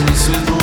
Seni sweet